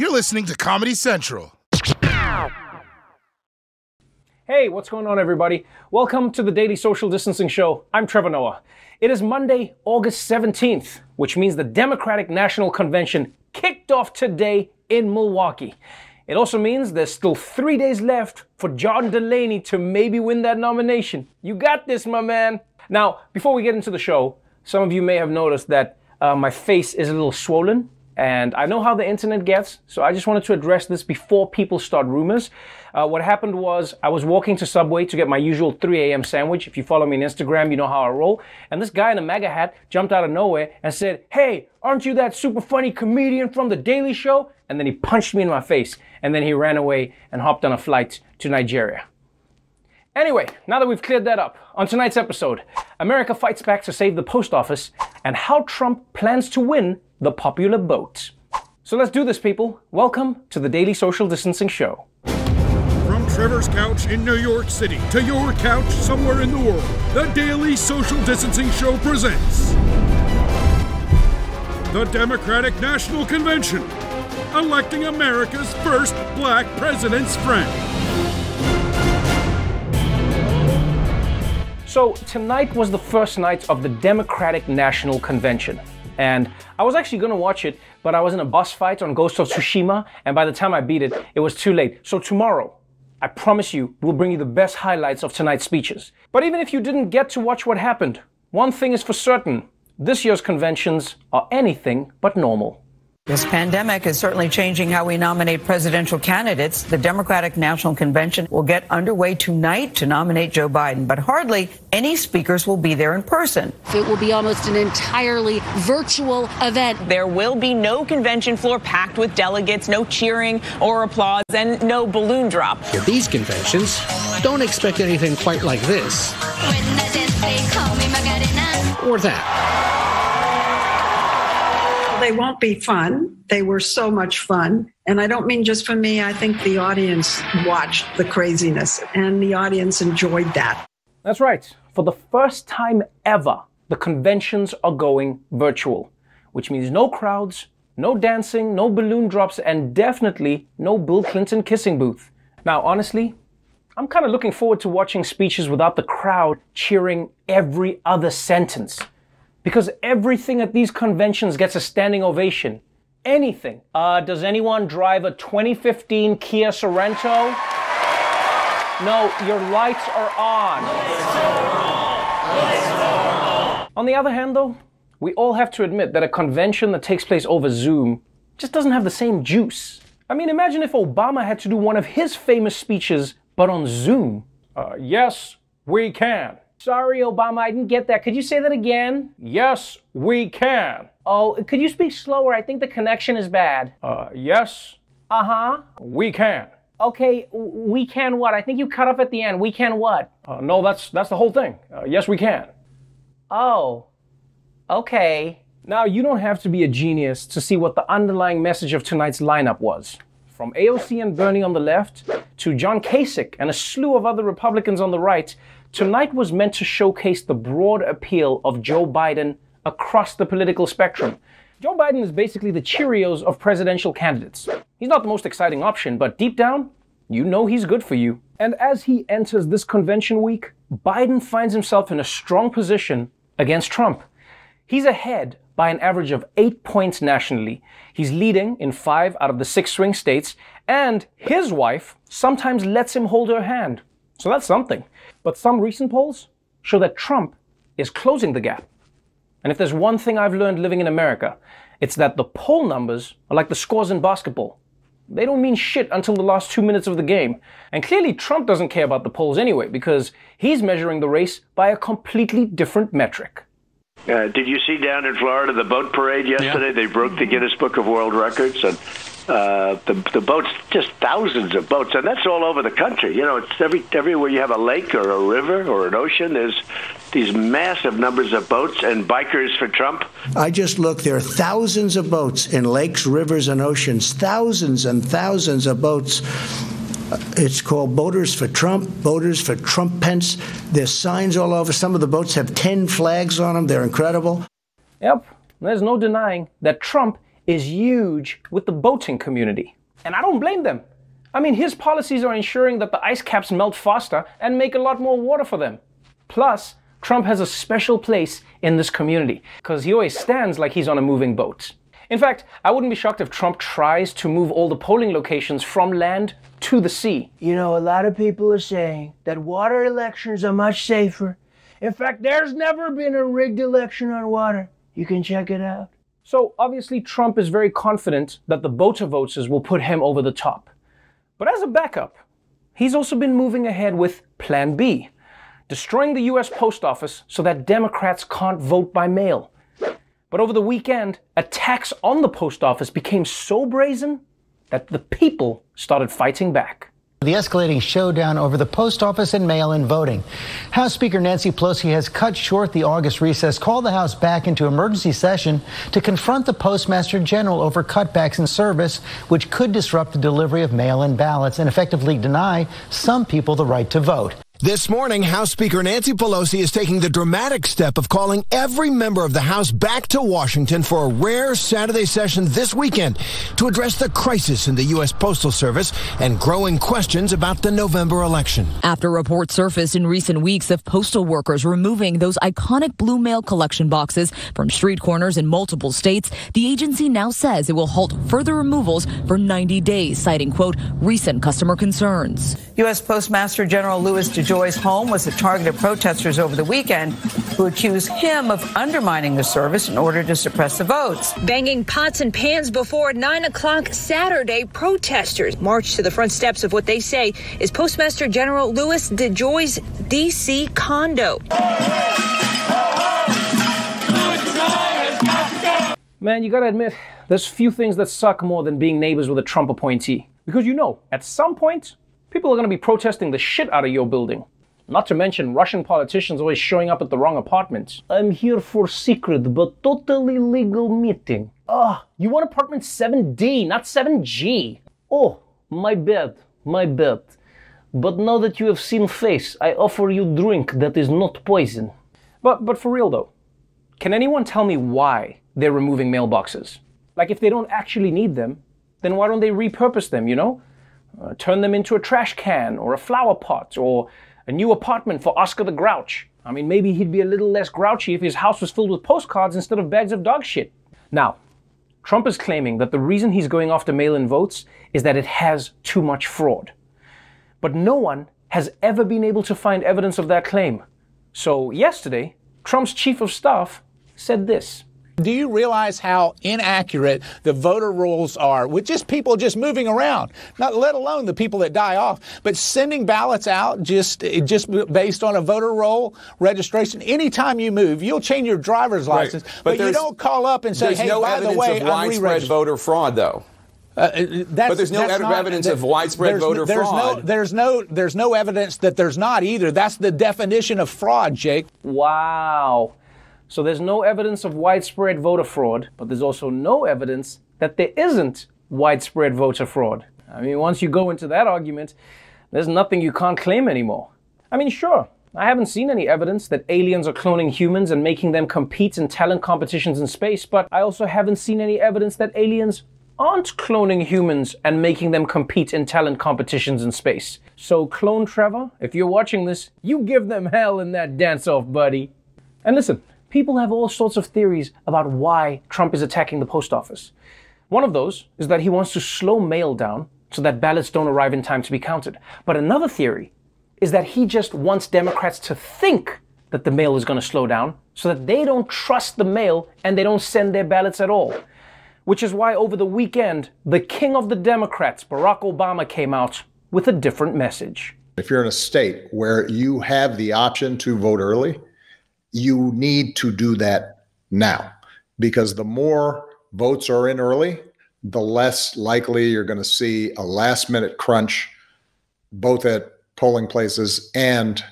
You're listening to Comedy Central. Hey, what's going on, everybody? Welcome to the Daily Social Distancing Show. I'm Trevor Noah. It is Monday, August 17th, which means the Democratic National Convention kicked off today in Milwaukee. It also means there's still three days left for John Delaney to maybe win that nomination. You got this, my man. Now, before we get into the show, some of you may have noticed that uh, my face is a little swollen. And I know how the internet gets, so I just wanted to address this before people start rumors. Uh, what happened was I was walking to Subway to get my usual 3 a.m. sandwich. If you follow me on Instagram, you know how I roll. And this guy in a MAGA hat jumped out of nowhere and said, Hey, aren't you that super funny comedian from The Daily Show? And then he punched me in my face. And then he ran away and hopped on a flight to Nigeria. Anyway, now that we've cleared that up, on tonight's episode, America fights back to save the post office and how Trump plans to win the popular vote. So let's do this, people. Welcome to the Daily Social Distancing Show. From Trevor's couch in New York City to your couch somewhere in the world, the Daily Social Distancing Show presents the Democratic National Convention, electing America's first black president's friend. So, tonight was the first night of the Democratic National Convention. And I was actually to watch it, but I was in a boss fight on Ghost of Tsushima, and by the time I beat it, it was too late. So, tomorrow, I promise you, we'll bring you the best highlights of tonight's speeches. But even if you didn't get to watch what happened, one thing is for certain this year's conventions are anything but normal. This pandemic is certainly changing how we nominate presidential candidates. The Democratic National Convention will get underway tonight to nominate Joe Biden, but hardly any speakers will be there in person. It will be almost an entirely virtual event. There will be no convention floor packed with delegates, no cheering or applause, and no balloon drop. At these conventions, don't expect anything quite like this or that they won't be fun. They were so much fun. And I don't mean just for me, I think the audience watched the craziness and the audience enjoyed that. That's right. For the first time ever, the conventions are going virtual, which means no crowds, no dancing, no balloon drops, and definitely no Bill Clinton kissing booth. Now, honestly, I'm kind of looking forward to watching speeches without the crowd cheering every other sentence because everything at these conventions gets a standing ovation. Anything. Uh, does anyone drive a 2015 Kia Sorento? No, your lights are on. On the other hand, though, we all have to admit that a convention that takes place over Zoom just doesn't have the same juice. I mean, imagine if Obama had to do one of his famous speeches, but on Zoom. Uh, yes, we can. Sorry, Obama, I didn't get that. Could you say that again? Yes, we can. Oh, could you speak slower? I think the connection is bad. Uh, yes. Uh huh. We can. Okay, we can what? I think you cut off at the end. We can what? Uh, no, that's that's the whole thing. Uh, yes, we can. Oh. Okay. Now you don't have to be a genius to see what the underlying message of tonight's lineup was. From AOC and Bernie on the left to John Kasich and a slew of other Republicans on the right, Tonight was meant to showcase the broad appeal of Joe Biden across the political spectrum. Joe Biden is basically the Cheerios of presidential candidates. He's not the most exciting option, but deep down, you know he's good for you. And as he enters this convention week, Biden finds himself in a strong position against Trump. He's ahead by an average of eight points nationally. He's leading in five out of the six swing states, and his wife sometimes lets him hold her hand. So that's something. But some recent polls show that Trump is closing the gap. And if there's one thing I've learned living in America, it's that the poll numbers are like the scores in basketball. They don't mean shit until the last two minutes of the game. And clearly, Trump doesn't care about the polls anyway, because he's measuring the race by a completely different metric. Uh, did you see down in Florida the boat parade yesterday? Yeah. They broke the Guinness Book of World Records, and uh, the the boats, just thousands of boats, and that's all over the country. You know, it's every everywhere you have a lake or a river or an ocean. There's these massive numbers of boats and bikers for Trump. I just looked. There are thousands of boats in lakes, rivers, and oceans. Thousands and thousands of boats. It's called Boaters for Trump, Boaters for Trump Pence. There's signs all over. Some of the boats have 10 flags on them. They're incredible. Yep. There's no denying that Trump is huge with the boating community. And I don't blame them. I mean, his policies are ensuring that the ice caps melt faster and make a lot more water for them. Plus, Trump has a special place in this community because he always stands like he's on a moving boat. In fact, I wouldn't be shocked if Trump tries to move all the polling locations from land to the sea. You know, a lot of people are saying that water elections are much safer. In fact, there's never been a rigged election on water. You can check it out. So, obviously, Trump is very confident that the voter voters will put him over the top. But as a backup, he's also been moving ahead with Plan B destroying the US Post Office so that Democrats can't vote by mail. But over the weekend, attacks on the post office became so brazen that the people started fighting back. The escalating showdown over the post office and mail in voting. House Speaker Nancy Pelosi has cut short the August recess, called the House back into emergency session to confront the Postmaster General over cutbacks in service, which could disrupt the delivery of mail in ballots and effectively deny some people the right to vote. This morning, House Speaker Nancy Pelosi is taking the dramatic step of calling every member of the House back to Washington for a rare Saturday session this weekend to address the crisis in the U.S. Postal Service and growing questions about the November election. After reports surfaced in recent weeks of postal workers removing those iconic blue mail collection boxes from street corners in multiple states, the agency now says it will halt further removals for 90 days, citing, quote, recent customer concerns. U.S. Postmaster General Louis DeJoy Joy's home was the target of protesters over the weekend who accused him of undermining the service in order to suppress the votes. Banging pots and pans before 9 o'clock Saturday, protesters marched to the front steps of what they say is Postmaster General Louis DeJoy's D.C. condo. Man, you gotta admit, there's few things that suck more than being neighbors with a Trump appointee. Because you know, at some point, people are going to be protesting the shit out of your building. Not to mention Russian politicians always showing up at the wrong apartments. I'm here for secret but totally legal meeting. Ah, you want apartment 7D, not 7G. Oh, my bad, my bad. But now that you have seen face, I offer you drink that is not poison. But but for real though, can anyone tell me why they're removing mailboxes? Like if they don't actually need them, then why don't they repurpose them, you know? Uh, turn them into a trash can or a flower pot or a new apartment for Oscar the Grouch. I mean, maybe he'd be a little less grouchy if his house was filled with postcards instead of bags of dog shit. Now, Trump is claiming that the reason he's going after mail in votes is that it has too much fraud. But no one has ever been able to find evidence of that claim. So, yesterday, Trump's chief of staff said this. Do you realize how inaccurate the voter rolls are with just people just moving around, not let alone the people that die off, but sending ballots out just just based on a voter roll registration. Anytime you move, you'll change your driver's license, right. but, but you don't call up and say, "Hey, no by the way, of widespread voter fraud, though." Uh, but there's no ev- not, evidence of widespread there's, voter there's fraud. No, there's no there's no evidence that there's not either. That's the definition of fraud, Jake. Wow. So there's no evidence of widespread voter fraud, but there's also no evidence that there isn't widespread voter fraud. I mean, once you go into that argument, there's nothing you can't claim anymore. I mean, sure, I haven't seen any evidence that aliens are cloning humans and making them compete in talent competitions in space, but I also haven't seen any evidence that aliens aren't cloning humans and making them compete in talent competitions in space. So, Clone Trevor, if you're watching this, you give them hell in that dance off, buddy. And listen, people have all sorts of theories about why Trump is attacking the post office. One of those is that he wants to slow mail down so that ballots don't arrive in time to be counted. But another theory is that he just wants Democrats to think that the mail is going to slow down so that they don't trust the mail and they don't send their ballots at all. Which is why over the weekend, the king of the Democrats, Barack Obama, came out with a different message. If you're in a state where you have the option to vote early, you need to do that now because the more votes are in early, the less likely you're going to see a last minute crunch, both at polling places and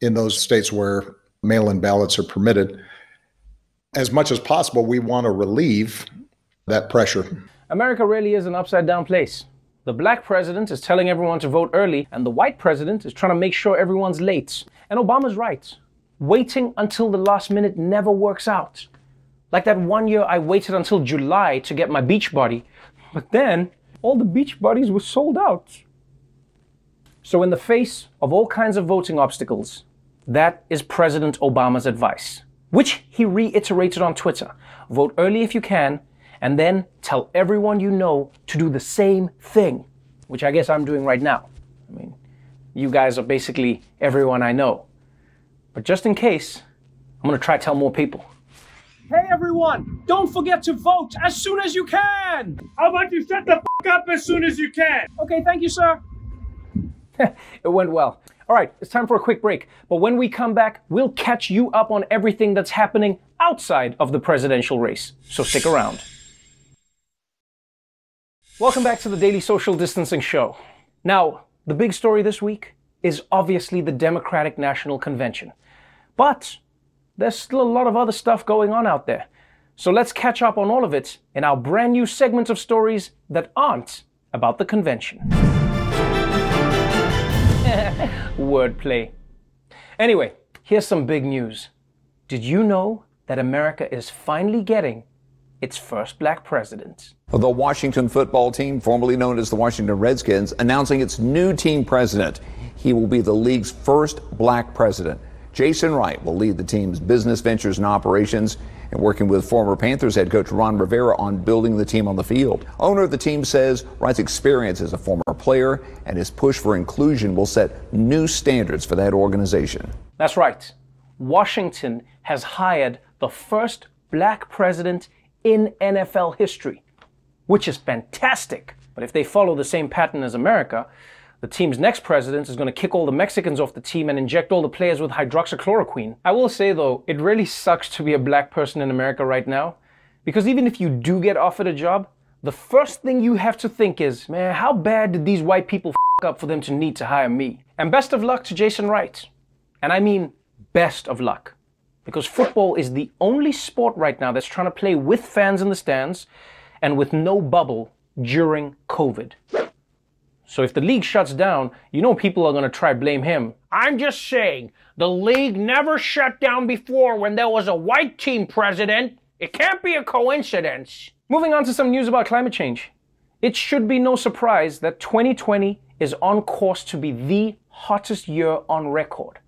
in those states where mail in ballots are permitted. As much as possible, we want to relieve that pressure. America really is an upside down place. The black president is telling everyone to vote early, and the white president is trying to make sure everyone's late. And Obama's right waiting until the last minute never works out. Like that one year I waited until July to get my beach body, but then all the beach bodies were sold out. So, in the face of all kinds of voting obstacles, that is President Obama's advice, which he reiterated on Twitter. Vote early if you can, and then tell everyone you know to do the same thing, which I guess I'm doing right now. I mean, you guys are basically everyone I know. But just in case, I'm gonna try to tell more people. Hey everyone, don't forget to vote as soon as you can! How about you shut the f up as soon as you can? Okay, thank you, sir. it went well. All right, it's time for a quick break. But when we come back, we'll catch you up on everything that's happening outside of the presidential race. So stick around. Welcome back to the Daily Social Distancing Show. Now, the big story this week is obviously the Democratic National Convention. But there's still a lot of other stuff going on out there. So let's catch up on all of it in our brand new segment of stories that aren't about the convention. Wordplay. Anyway, here's some big news. Did you know that America is finally getting its first black president? The Washington football team, formerly known as the Washington Redskins, announcing its new team president. He will be the league's first black president. Jason Wright will lead the team's business ventures and operations and working with former Panthers head coach Ron Rivera on building the team on the field. Owner of the team says Wright's experience as a former player and his push for inclusion will set new standards for that organization. That's right. Washington has hired the first black president in NFL history, which is fantastic. But if they follow the same pattern as America, the team's next president is going to kick all the Mexicans off the team and inject all the players with hydroxychloroquine. I will say though, it really sucks to be a black person in America right now. Because even if you do get offered a job, the first thing you have to think is, man, how bad did these white people up for them to need to hire me? And best of luck to Jason Wright. And I mean best of luck. Because football is the only sport right now that's trying to play with fans in the stands and with no bubble during COVID. So if the league shuts down, you know people are going to try blame him. I'm just saying, the league never shut down before when there was a white team president. It can't be a coincidence. Moving on to some news about climate change. It should be no surprise that 2020 is on course to be the hottest year on record.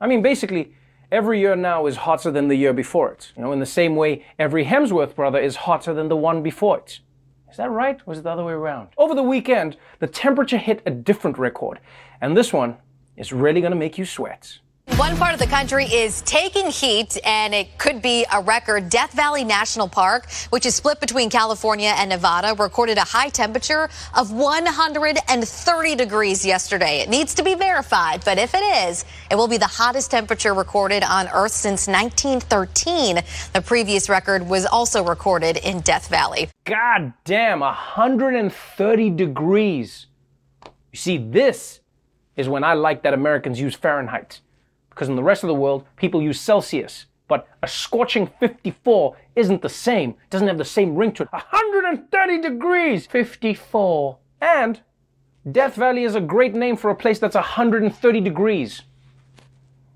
I mean, basically, every year now is hotter than the year before it. You know, in the same way, every Hemsworth brother is hotter than the one before it. Is that right? Is it the other way around? Over the weekend, the temperature hit a different record, and this one is really gonna make you sweat. One part of the country is taking heat, and it could be a record. Death Valley National Park, which is split between California and Nevada, recorded a high temperature of 130 degrees yesterday. It needs to be verified, but if it is, it will be the hottest temperature recorded on Earth since 1913. The previous record was also recorded in Death Valley. God damn, 130 degrees. You see, this is when I like that Americans use Fahrenheit because in the rest of the world, people use Celsius. But a scorching 54 isn't the same, doesn't have the same ring to it. 130 degrees! 54. And Death Valley is a great name for a place that's 130 degrees.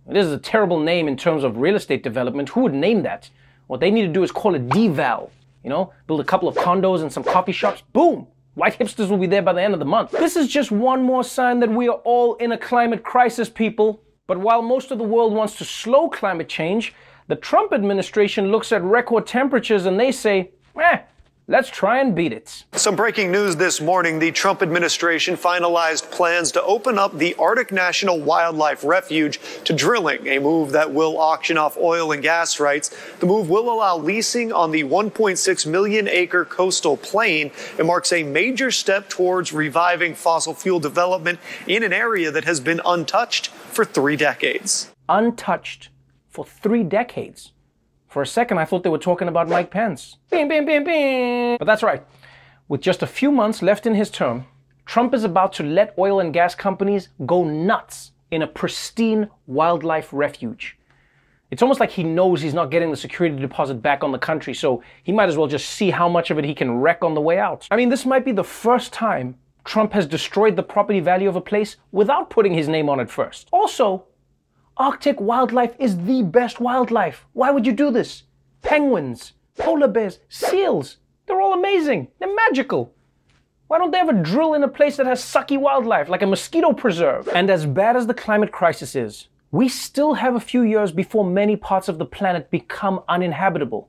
This is a terrible name in terms of real estate development. Who would name that? What they need to do is call it Deval. You know, build a couple of condos and some coffee shops. Boom! White hipsters will be there by the end of the month. This is just one more sign that we are all in a climate crisis, people. But while most of the world wants to slow climate change, the Trump administration looks at record temperatures and they say, eh, let's try and beat it. Some breaking news this morning. The Trump administration finalized plans to open up the Arctic National Wildlife Refuge to drilling, a move that will auction off oil and gas rights. The move will allow leasing on the 1.6 million acre coastal plain. It marks a major step towards reviving fossil fuel development in an area that has been untouched for three decades. Untouched for three decades. For a second, I thought they were talking about Mike Pence. Bing, bing, bing, bing. But that's right. With just a few months left in his term, Trump is about to let oil and gas companies go nuts in a pristine wildlife refuge. It's almost like he knows he's not getting the security deposit back on the country, so he might as well just see how much of it he can wreck on the way out. I mean, this might be the first time Trump has destroyed the property value of a place without putting his name on it first. Also, Arctic wildlife is the best wildlife. Why would you do this? penguins, polar bears, seals. They're all amazing. They're magical. Why don't they a drill in a place that has sucky wildlife, like a mosquito preserve? And as bad as the climate crisis is, we still have a few years before many parts of the planet become uninhabitable.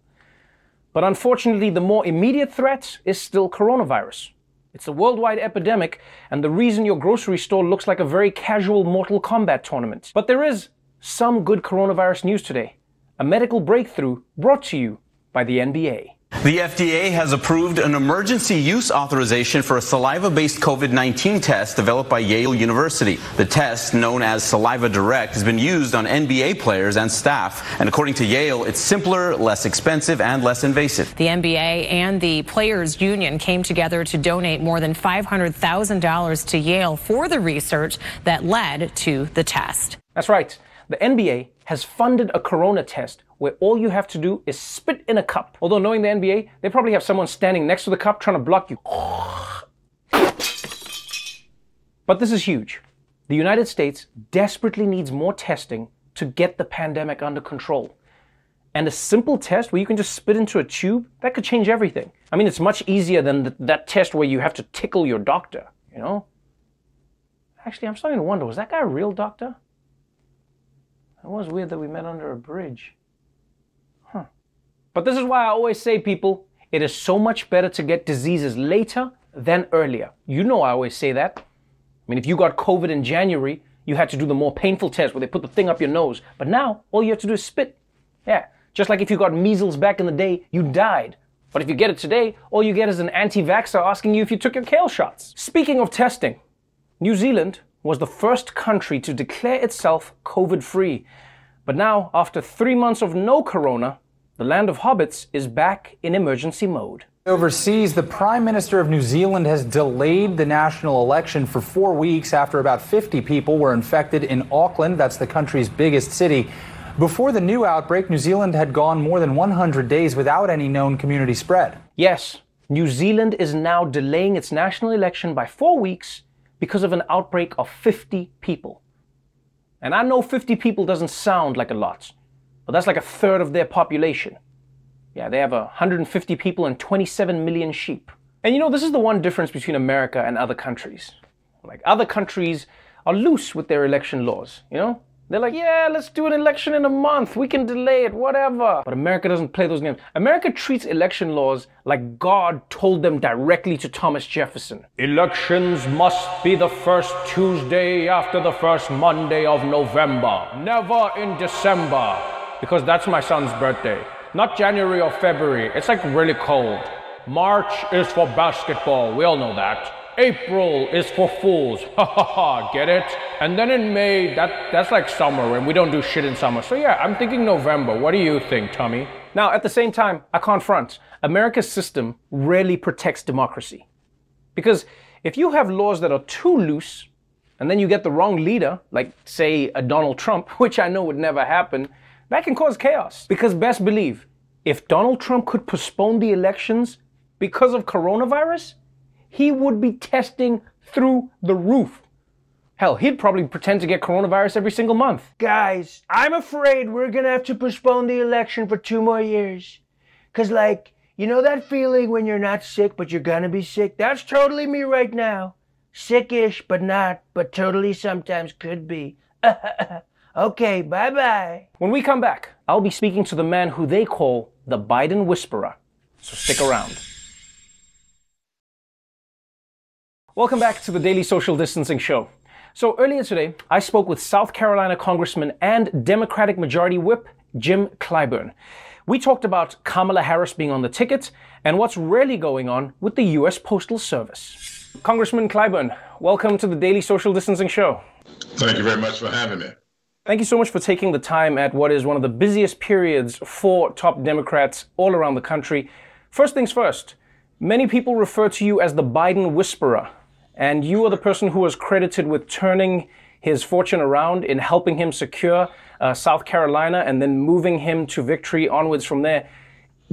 But unfortunately, the more immediate threat is still coronavirus. It's a worldwide epidemic, and the reason your grocery store looks like a very casual Mortal Kombat tournament. But there is some good coronavirus news today. A medical breakthrough brought to you by the NBA. The FDA has approved an emergency use authorization for a saliva based COVID 19 test developed by Yale University. The test, known as Saliva Direct, has been used on NBA players and staff. And according to Yale, it's simpler, less expensive, and less invasive. The NBA and the Players Union came together to donate more than $500,000 to Yale for the research that led to the test. That's right. The NBA has funded a corona test where all you have to do is spit in a cup. Although knowing the NBA, they probably have someone standing next to the cup trying to block you. But this is huge. The United States desperately needs more testing to get the pandemic under control. And a simple test where you can just spit into a tube, that could change everything. I mean, it's much easier than th- that test where you have to tickle your doctor, you know? Actually, I'm starting to wonder was that guy a real doctor? It was weird that we met under a bridge. But this is why I always say, people, it is so much better to get diseases later than earlier. You know, I always say that. I mean, if you got COVID in January, you had to do the more painful test where they put the thing up your nose. But now, all you have to do is spit. Yeah. Just like if you got measles back in the day, you died. But if you get it today, all you get is an anti vaxxer asking you if you took your kale shots. Speaking of testing, New Zealand was the first country to declare itself COVID free. But now, after three months of no corona, the land of hobbits is back in emergency mode. Overseas, the Prime Minister of New Zealand has delayed the national election for four weeks after about 50 people were infected in Auckland. That's the country's biggest city. Before the new outbreak, New Zealand had gone more than 100 days without any known community spread. Yes, New Zealand is now delaying its national election by four weeks because of an outbreak of 50 people. And I know 50 people doesn't sound like a lot, but that's like a third of their population. Yeah, they have 150 people and 27 million sheep. And you know, this is the one difference between America and other countries. Like, other countries are loose with their election laws, you know? They're like, yeah, let's do an election in a month. We can delay it, whatever. But America doesn't play those games. America treats election laws like God told them directly to Thomas Jefferson. Elections must be the first Tuesday after the first Monday of November, never in December, because that's my son's birthday. Not January or February. It's like really cold. March is for basketball. We all know that. April is for fools. Ha ha ha, get it? And then in May, that, that's like summer, and we don't do shit in summer. So yeah, I'm thinking November. What do you think, Tommy? Now, at the same time, I can't front. America's system rarely protects democracy. Because if you have laws that are too loose, and then you get the wrong leader, like, say, a Donald Trump, which I know would never happen, that can cause chaos. Because best believe, if Donald Trump could postpone the elections because of coronavirus, he would be testing through the roof. Hell, he'd probably pretend to get coronavirus every single month. Guys, I'm afraid we're gonna have to postpone the election for two more years. Cause like, you know that feeling when you're not sick but you're gonna be sick? That's totally me right now. Sickish, but not, but totally sometimes could be. okay, bye bye. When we come back, I'll be speaking to the man who they call the Biden Whisperer. So stick around. Welcome back to the Daily Social Distancing Show. So earlier today, I spoke with South Carolina Congressman and Democratic Majority Whip Jim Clyburn. We talked about Kamala Harris being on the ticket and what's really going on with the U.S. Postal Service. Congressman Clyburn, welcome to the Daily Social Distancing Show. Thank you very much for having me. Thank you so much for taking the time at what is one of the busiest periods for top Democrats all around the country. First things first, many people refer to you as the Biden Whisperer. And you are the person who was credited with turning his fortune around in helping him secure uh, South Carolina and then moving him to victory onwards from there.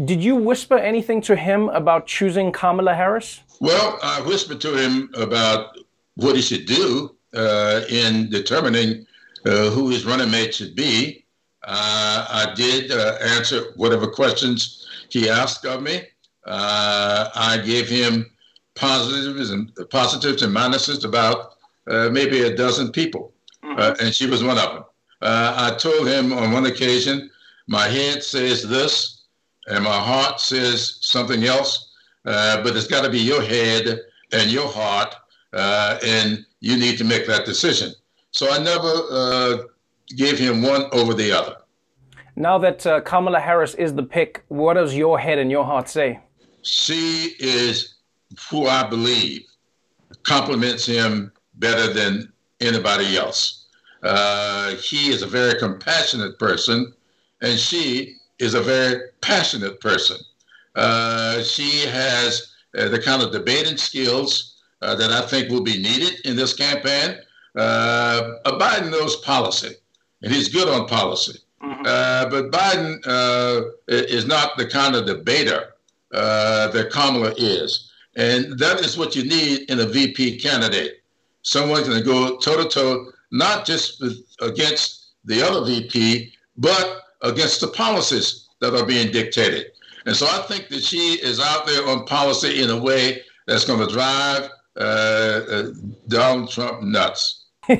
Did you whisper anything to him about choosing Kamala Harris? Well, I whispered to him about what he should do uh, in determining who his running mate should be. Uh, I did uh, answer whatever questions he asked of me. Uh, I gave him positives and positives and minuses about uh, maybe a dozen people, uh, and she was one of them. Uh, I told him on one occasion, my head says this, and my heart says something else, but it's got to be your head and your heart, and you need to make that decision. So I never gave him one over the other. Now that uh, Kamala Harris is the pick, what does your head and your heart say? She is who I believe compliments him better than anybody else. Uh, he is a very compassionate person, and she is a very passionate person. Uh, she has uh, the kind of debating skills uh, that I think will be needed in this campaign. Uh, Biden knows policy and he's good on policy. Mm-hmm. Uh, but Biden uh, is not the kind of debater uh, that Kamala is. And that is what you need in a VP candidate. Someone to go toe to toe, not just against the other VP, but against the policies that are being dictated. And so I think that she is out there on policy in a way that's going to drive uh, uh, Donald Trump nuts.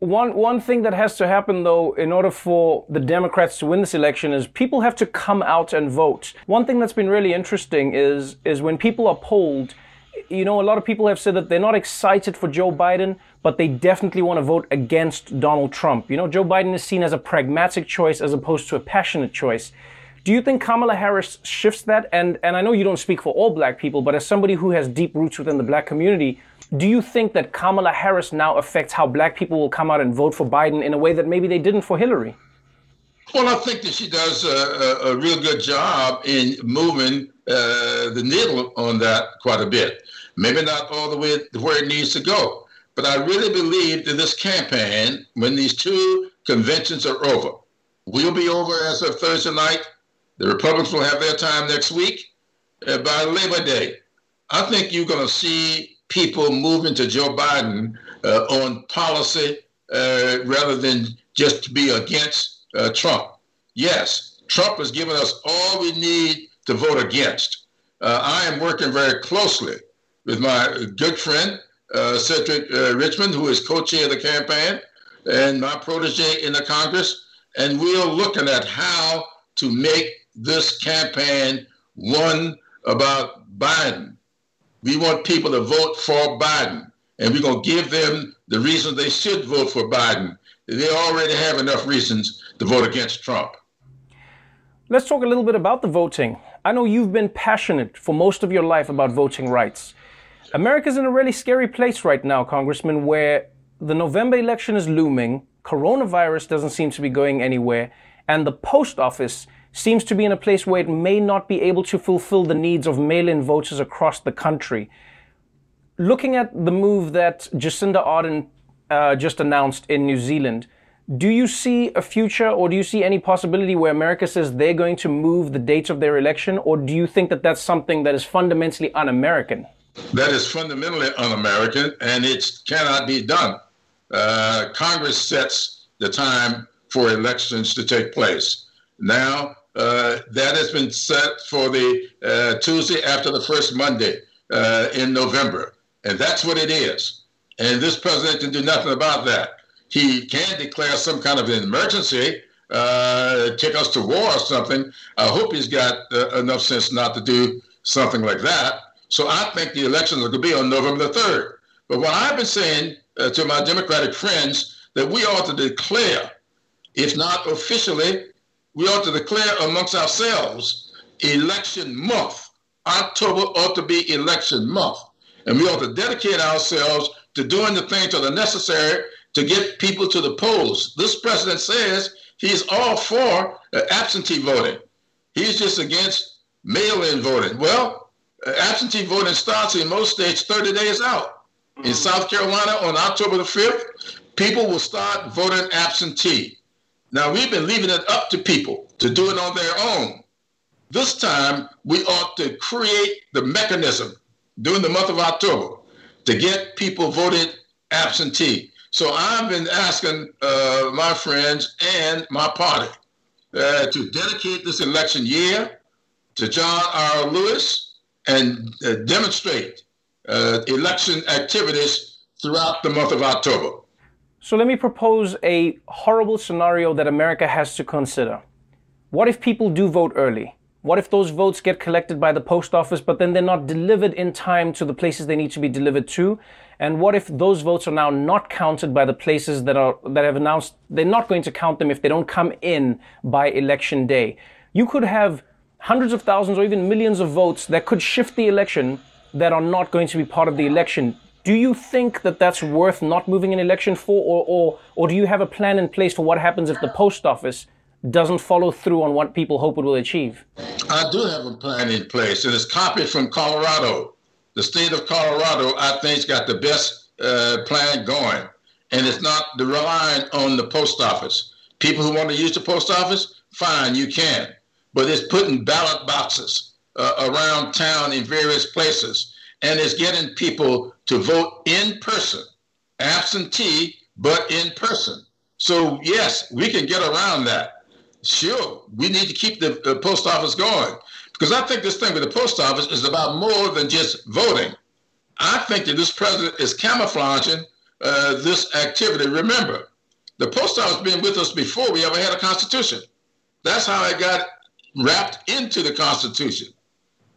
One one thing that has to happen though in order for the Democrats to win this election is people have to come out and vote. One thing that's been really interesting is is when people are polled, you know, a lot of people have said that they're not excited for Joe Biden, but they definitely want to vote against Donald Trump. You know, Joe Biden is seen as a pragmatic choice as opposed to a passionate choice. Do you think Kamala Harris shifts that? And and I know you don't speak for all black people, but as somebody who has deep roots within the black community, do you think that Kamala Harris now affects how black people will come out and vote for Biden in a way that maybe they didn't for Hillary? Well, I think that she does a, a, a real good job in moving uh, the needle on that quite a bit. Maybe not all the way to where it needs to go. But I really believe that this campaign, when these two conventions are over, will be over as of Thursday night. The Republicans will have their time next week. Uh, by Labor Day, I think you're going to see people moving to Joe Biden uh, on policy uh, rather than just to be against uh, Trump. Yes, Trump has given us all we need to vote against. Uh, I am working very closely with my good friend, uh, Cedric uh, Richmond, who is co-chair of the campaign, and my protege in the Congress, and we are looking at how to make this campaign one about Biden we want people to vote for Biden, and we're going to give them the reasons they should vote for Biden. They already have enough reasons to vote against Trump. Let's talk a little bit about the voting. I know you've been passionate for most of your life about voting rights. America's in a really scary place right now, Congressman, where the November election is looming, coronavirus doesn't seem to be going anywhere, and the post office seems to be in a place where it may not be able to fulfill the needs of mail in voters across the country. Looking at the move that Jacinda Ardern uh, just announced in New Zealand, do you see a future or do you see any possibility where America says they're going to move the dates of their election, or do you think that that's something that is fundamentally un American? That is fundamentally un American and it cannot be done. Uh, Congress sets the time for elections to take place. Now, uh, that has been set for the uh, Tuesday after the first Monday uh, in November. And that's what it is. And this president can do nothing about that. He can declare some kind of an emergency, uh, take us to war or something. I hope he's got uh, enough sense not to do something like that. So I think the elections are going to be on November the 3rd. But what I've been saying to my Democratic friends that we ought to declare, if not officially, we ought to declare amongst ourselves election month. October ought to be election month. And we ought to dedicate ourselves to doing the things that are necessary to get people to the polls. This president says he's all for absentee voting. He's just against mail-in voting. Well, uh, absentee voting starts in most states 30 days out. In South Carolina on October the 5th, people will start voting absentee. Now, we've been leaving it up to people to do it on their own. This time, we ought to create the mechanism during the month of October to get people voted absentee So I've been asking uh, my friends and my party uh, to dedicate this election year to John R. Lewis and uh, demonstrate uh, election activities throughout the month of October. So let me propose a horrible scenario that America has to consider. What if people do vote early? What if those votes get collected by the post office, but then they're not delivered in time to the places they need to be delivered to? And what if those votes are now not counted by the places that are that have announced they're not going to count them if they don't come in by election day? You could have hundreds of thousands or even millions of votes that could shift the election that are not going to be part of the election. Do you think that that's worth not moving an election for, or, or, or do you have a plan in place for what happens if the post office doesn't follow through on what people hope it will achieve? I do have a plan in place, and it's copied from Colorado. The state of Colorado, I think, has got the best uh, plan going, and it's not relying on the post office. People who want to use the post office, fine, you can, but it's putting ballot boxes uh, around town in various places, and it's getting people to vote in person, absentee, but in person. So yes, we can get around that. Sure, we need to keep the, the post office going because I think this thing with the post office is about more than just voting. I think that this president is camouflaging uh, this activity. Remember, the post office been with us before we ever had a constitution. That's how it got wrapped into the constitution.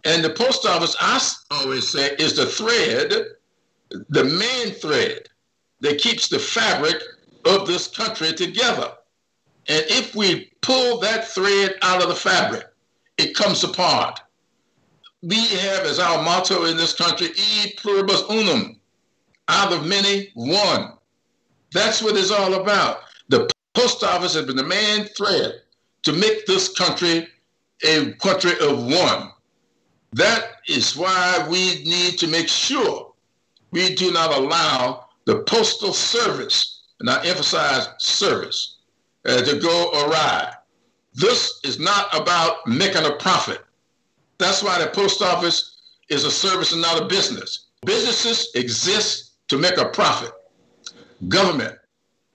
And the post office, I always say, is the thread, the main thread that keeps the fabric of this country together. And if we pull that thread out of the fabric, it comes apart. We have as our motto in this country, e pluribus unum, out of many, one. That's what it's all about. The post office has been the main thread to make this country a country of one. That is why we need to make sure we do not allow the postal service, and I emphasize service, uh, to go awry. This is not about making a profit. That's why the post office is a service and not a business. Businesses exist to make a profit. Government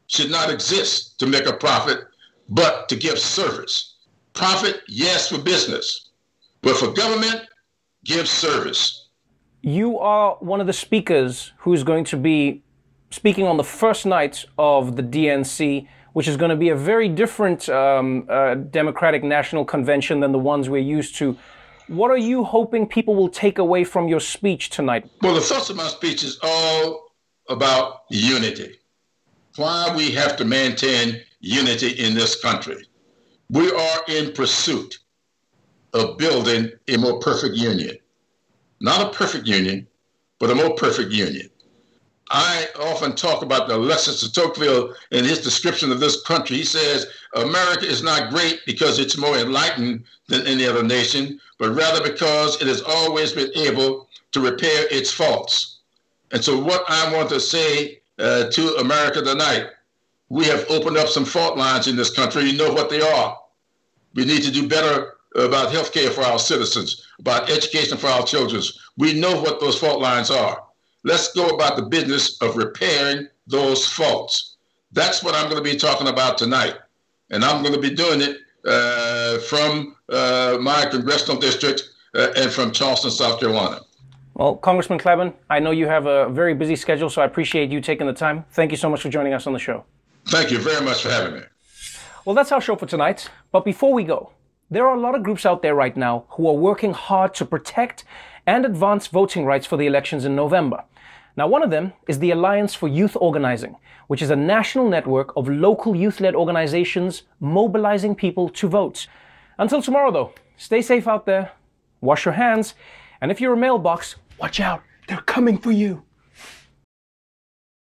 should not exist to make a profit, but to give service. Profit, yes, for business, but for government, give service. You are one of the speakers who's going to be speaking on the first night of the DNC which is going to be a very different um, uh, Democratic National Convention than the ones we're used to. What are you hoping people will take away from your speech tonight? Well, the thrust of my speech is all about unity. Why we have to maintain unity in this country. We are in pursuit of building a more perfect union. Not a perfect union, but a more perfect union. I often talk about the lessons of Tocqueville in his description of this country. He says America is not great because it's more enlightened than any other nation, but rather because it has always been able to repair its faults. And so, what I want to say uh, to America tonight, we have opened up some fault lines in this country. You know what they are. We need to do better about health care for our citizens, about education for our children. We know what those fault lines are. Let's go about the business of repairing those faults. That's what I'm going to be talking about tonight. And I'm going to be doing it uh, from uh, my congressional district uh, and from Charleston, South Carolina. Well, Congressman Clyburn, I know you have a very busy schedule, so I appreciate you taking the time. Thank you so much for joining us on the show. Thank you very much for having me. Well, that's our show for tonight. But before we go, there are a lot of groups out there right now who are working hard to protect and advance voting rights for the elections in November. Now, one of them is the Alliance for Youth Organizing, which is a national network of local youth led organizations mobilizing people to vote. Until tomorrow, though, stay safe out there, wash your hands, and if you're a mailbox, watch out, they're coming for you.